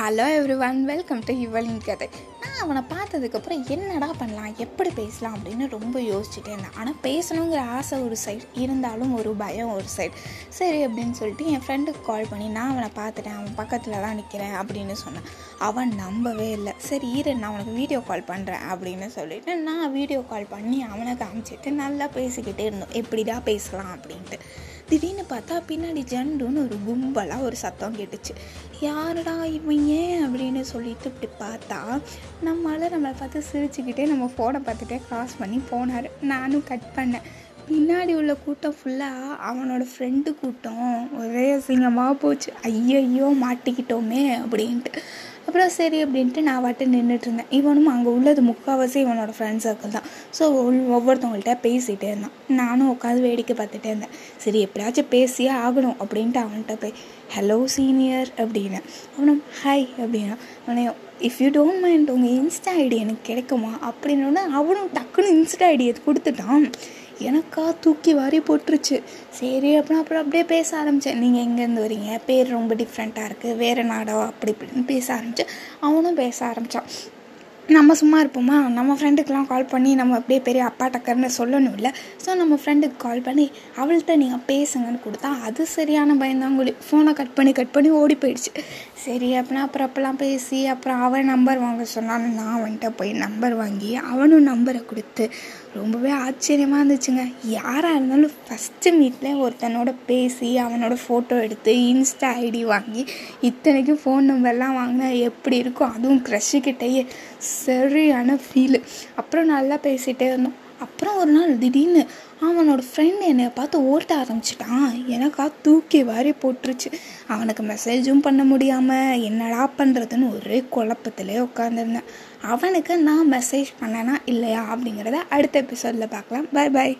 Hello everyone welcome to இவளின் கதை நான் அவனை பார்த்ததுக்கப்புறம் என்னடா பண்ணலாம் எப்படி பேசலாம் அப்படின்னு ரொம்ப யோசிச்சுட்டே இருந்தேன். ஆனால் பேசணுங்கிற ஆசை ஒரு சைடு இருந்தாலும் ஒரு பயம் ஒரு சைடு சரி அப்படின்னு சொல்லிட்டு என் ஃப்ரெண்டுக்கு கால் பண்ணி நான் அவனை பார்த்துட்டேன் அவன் பக்கத்தில் தான் நிற்கிறேன் அப்படின்னு சொன்னேன். அவன் நம்பவே இல்லை. சரி இரு நான் அவனுக்கு வீடியோ கால் பண்ணுறேன் அப்படின்னு சொல்லிட்டு நான் வீடியோ கால் பண்ணி அவனை காமிச்சிட்டு நல்லா பேசிக்கிட்டே இருந்தோம். எப்படிடா பேசலாம் அப்படின்ட்டு. திடீர்னு பார்த்தா பின்னாடி ஜண்டுன்னு ஒரு கும்பலாக ஒரு சத்தம் கேட்டுச்சு. யாருடா இவங்க அப்படின்னு சொல்லிட்டு இப்படி பார்த்தா நம்மளால் நம்மளை பார்த்து சிரிச்சுக்கிட்டே நம்ம ஃபோனை பார்த்துட்டே க்ராஸ் பண்ணி போனார். நானும் கட் பண்ணேன். பின்னாடி உள்ள கூட்டம் ஃபுல்லாக அவனோட ஃப்ரெண்டு கூட்டம். ஒரே அசிங்கமாக போச்சு. ஐயையோ மாட்டிக்கிட்டோமே அப்படின்ட்டு. அப்புறம் சரி அப்படின்ட்டு நான் வாட்டு நின்றுட்டு இருந்தேன் இவனும் அங்கே உள்ளது முக்கால்வாசி இவனோட ஃப்ரெண்ட் சர்க்கிள் தான். ஸோ ஒவ்வொருத்தவங்கள்ட்ட பேசிகிட்டே இருந்தான். நானும் உட்காந்து வேடிக்கை பார்த்துட்டே இருந்தேன். சரி எப்படியாச்சும் பேசியே ஆகணும் அப்படின்ட்டு அவன்கிட்ட போய் ஹலோ சீனியர் அப்படின்னு. அவனும் ஹாய் அப்படின்னா. அவனே இஃப் யூ டோன்ட் மைண்ட் உங்கள் இன்ஸ்டா ஐடி எனக்கு கிடைக்குமா? அப்படின்னோடனே அவனும் டக்குன்னு இன்ஸ்டா ஐடியை கொடுத்துட்டான். எனக்கா தூக்கி வாரி போட்டுருச்சு. சரி அப்படின்னா அப்புறம் அப்படியே பேச ஆரம்பித்தேன் நீங்கள் எங்கேருந்து வரீங்க? பேர் ரொம்ப டிஃப்ரெண்ட்டாக இருக்குது வேறு நாடோ? அப்படி இப்படின்னு பேச ஆரம்பித்தேன் அவனும் பேச ஆரம்பித்தான் நம்ம சும்மா இருப்போமா? நம்ம ஃப்ரெண்டுக்கெலாம் கால் பண்ணி நம்ம அப்படியே பெரிய அப்பா டக்கர்னு சொல்லணும் இல்லை ஸோ நம்ம ஃப்ரெண்டுக்கு கால் பண்ணி அவள்கிட்ட நீங்கள் பேசுங்கன்னு கொடுத்தா அது சரியான பயந்தாங்குழி. ஃபோனை கட் பண்ணி கட் பண்ணி ஓடி போயிடுச்சு. சரி அப்படின்னா அப்புறம் அப்போல்லாம் பேசி அப்புறம் அவன் நம்பர் வாங்க சொன்னாலும் நான் அவன்கிட்ட போய் நம்பர் வாங்கி அவனும் நம்பரை கொடுத்து ரொம்பவே ஆச்சரியமாக இருந்துச்சுங்க. யாராக இருந்தாலும் ஃபஸ்ட்டு மீட்டில் ஒருத்தனோட பேசி அவனோட ஃபோட்டோ எடுத்து இன்ஸ்டா ஐடி வாங்கி இத்தனைக்கும் ஃபோன் நம்பர்லாம் வாங்கினா எப்படி இருக்கும் அதுவும் க்ரஷுக்கிட்டேயே சரியான ஃபீலு அப்புறம் நல்லா பேசிகிட்டே இருந்தோம். அப்புறம் ஒரு நாள் திடீர்னு அவனோட ஃப்ரெண்ட் என்னை பார்த்து ஓட்ட ஆரம்பிச்சிட்டான். எனக்கா தூக்கி வாரி போட்டுருச்சு. அவனுக்கு மெசேஜும் பண்ண முடியாமல் என்னடா பண்ணுறதுன்னு ஒரே குழப்பத்திலே உட்காந்துருந்தேன் அவனுக்கு நான் மெசேஜ் பண்ணேனா இல்லையா அப்படிங்கிறத அடுத்த எபிசோடில் பார்க்கலாம். பாய் பாய்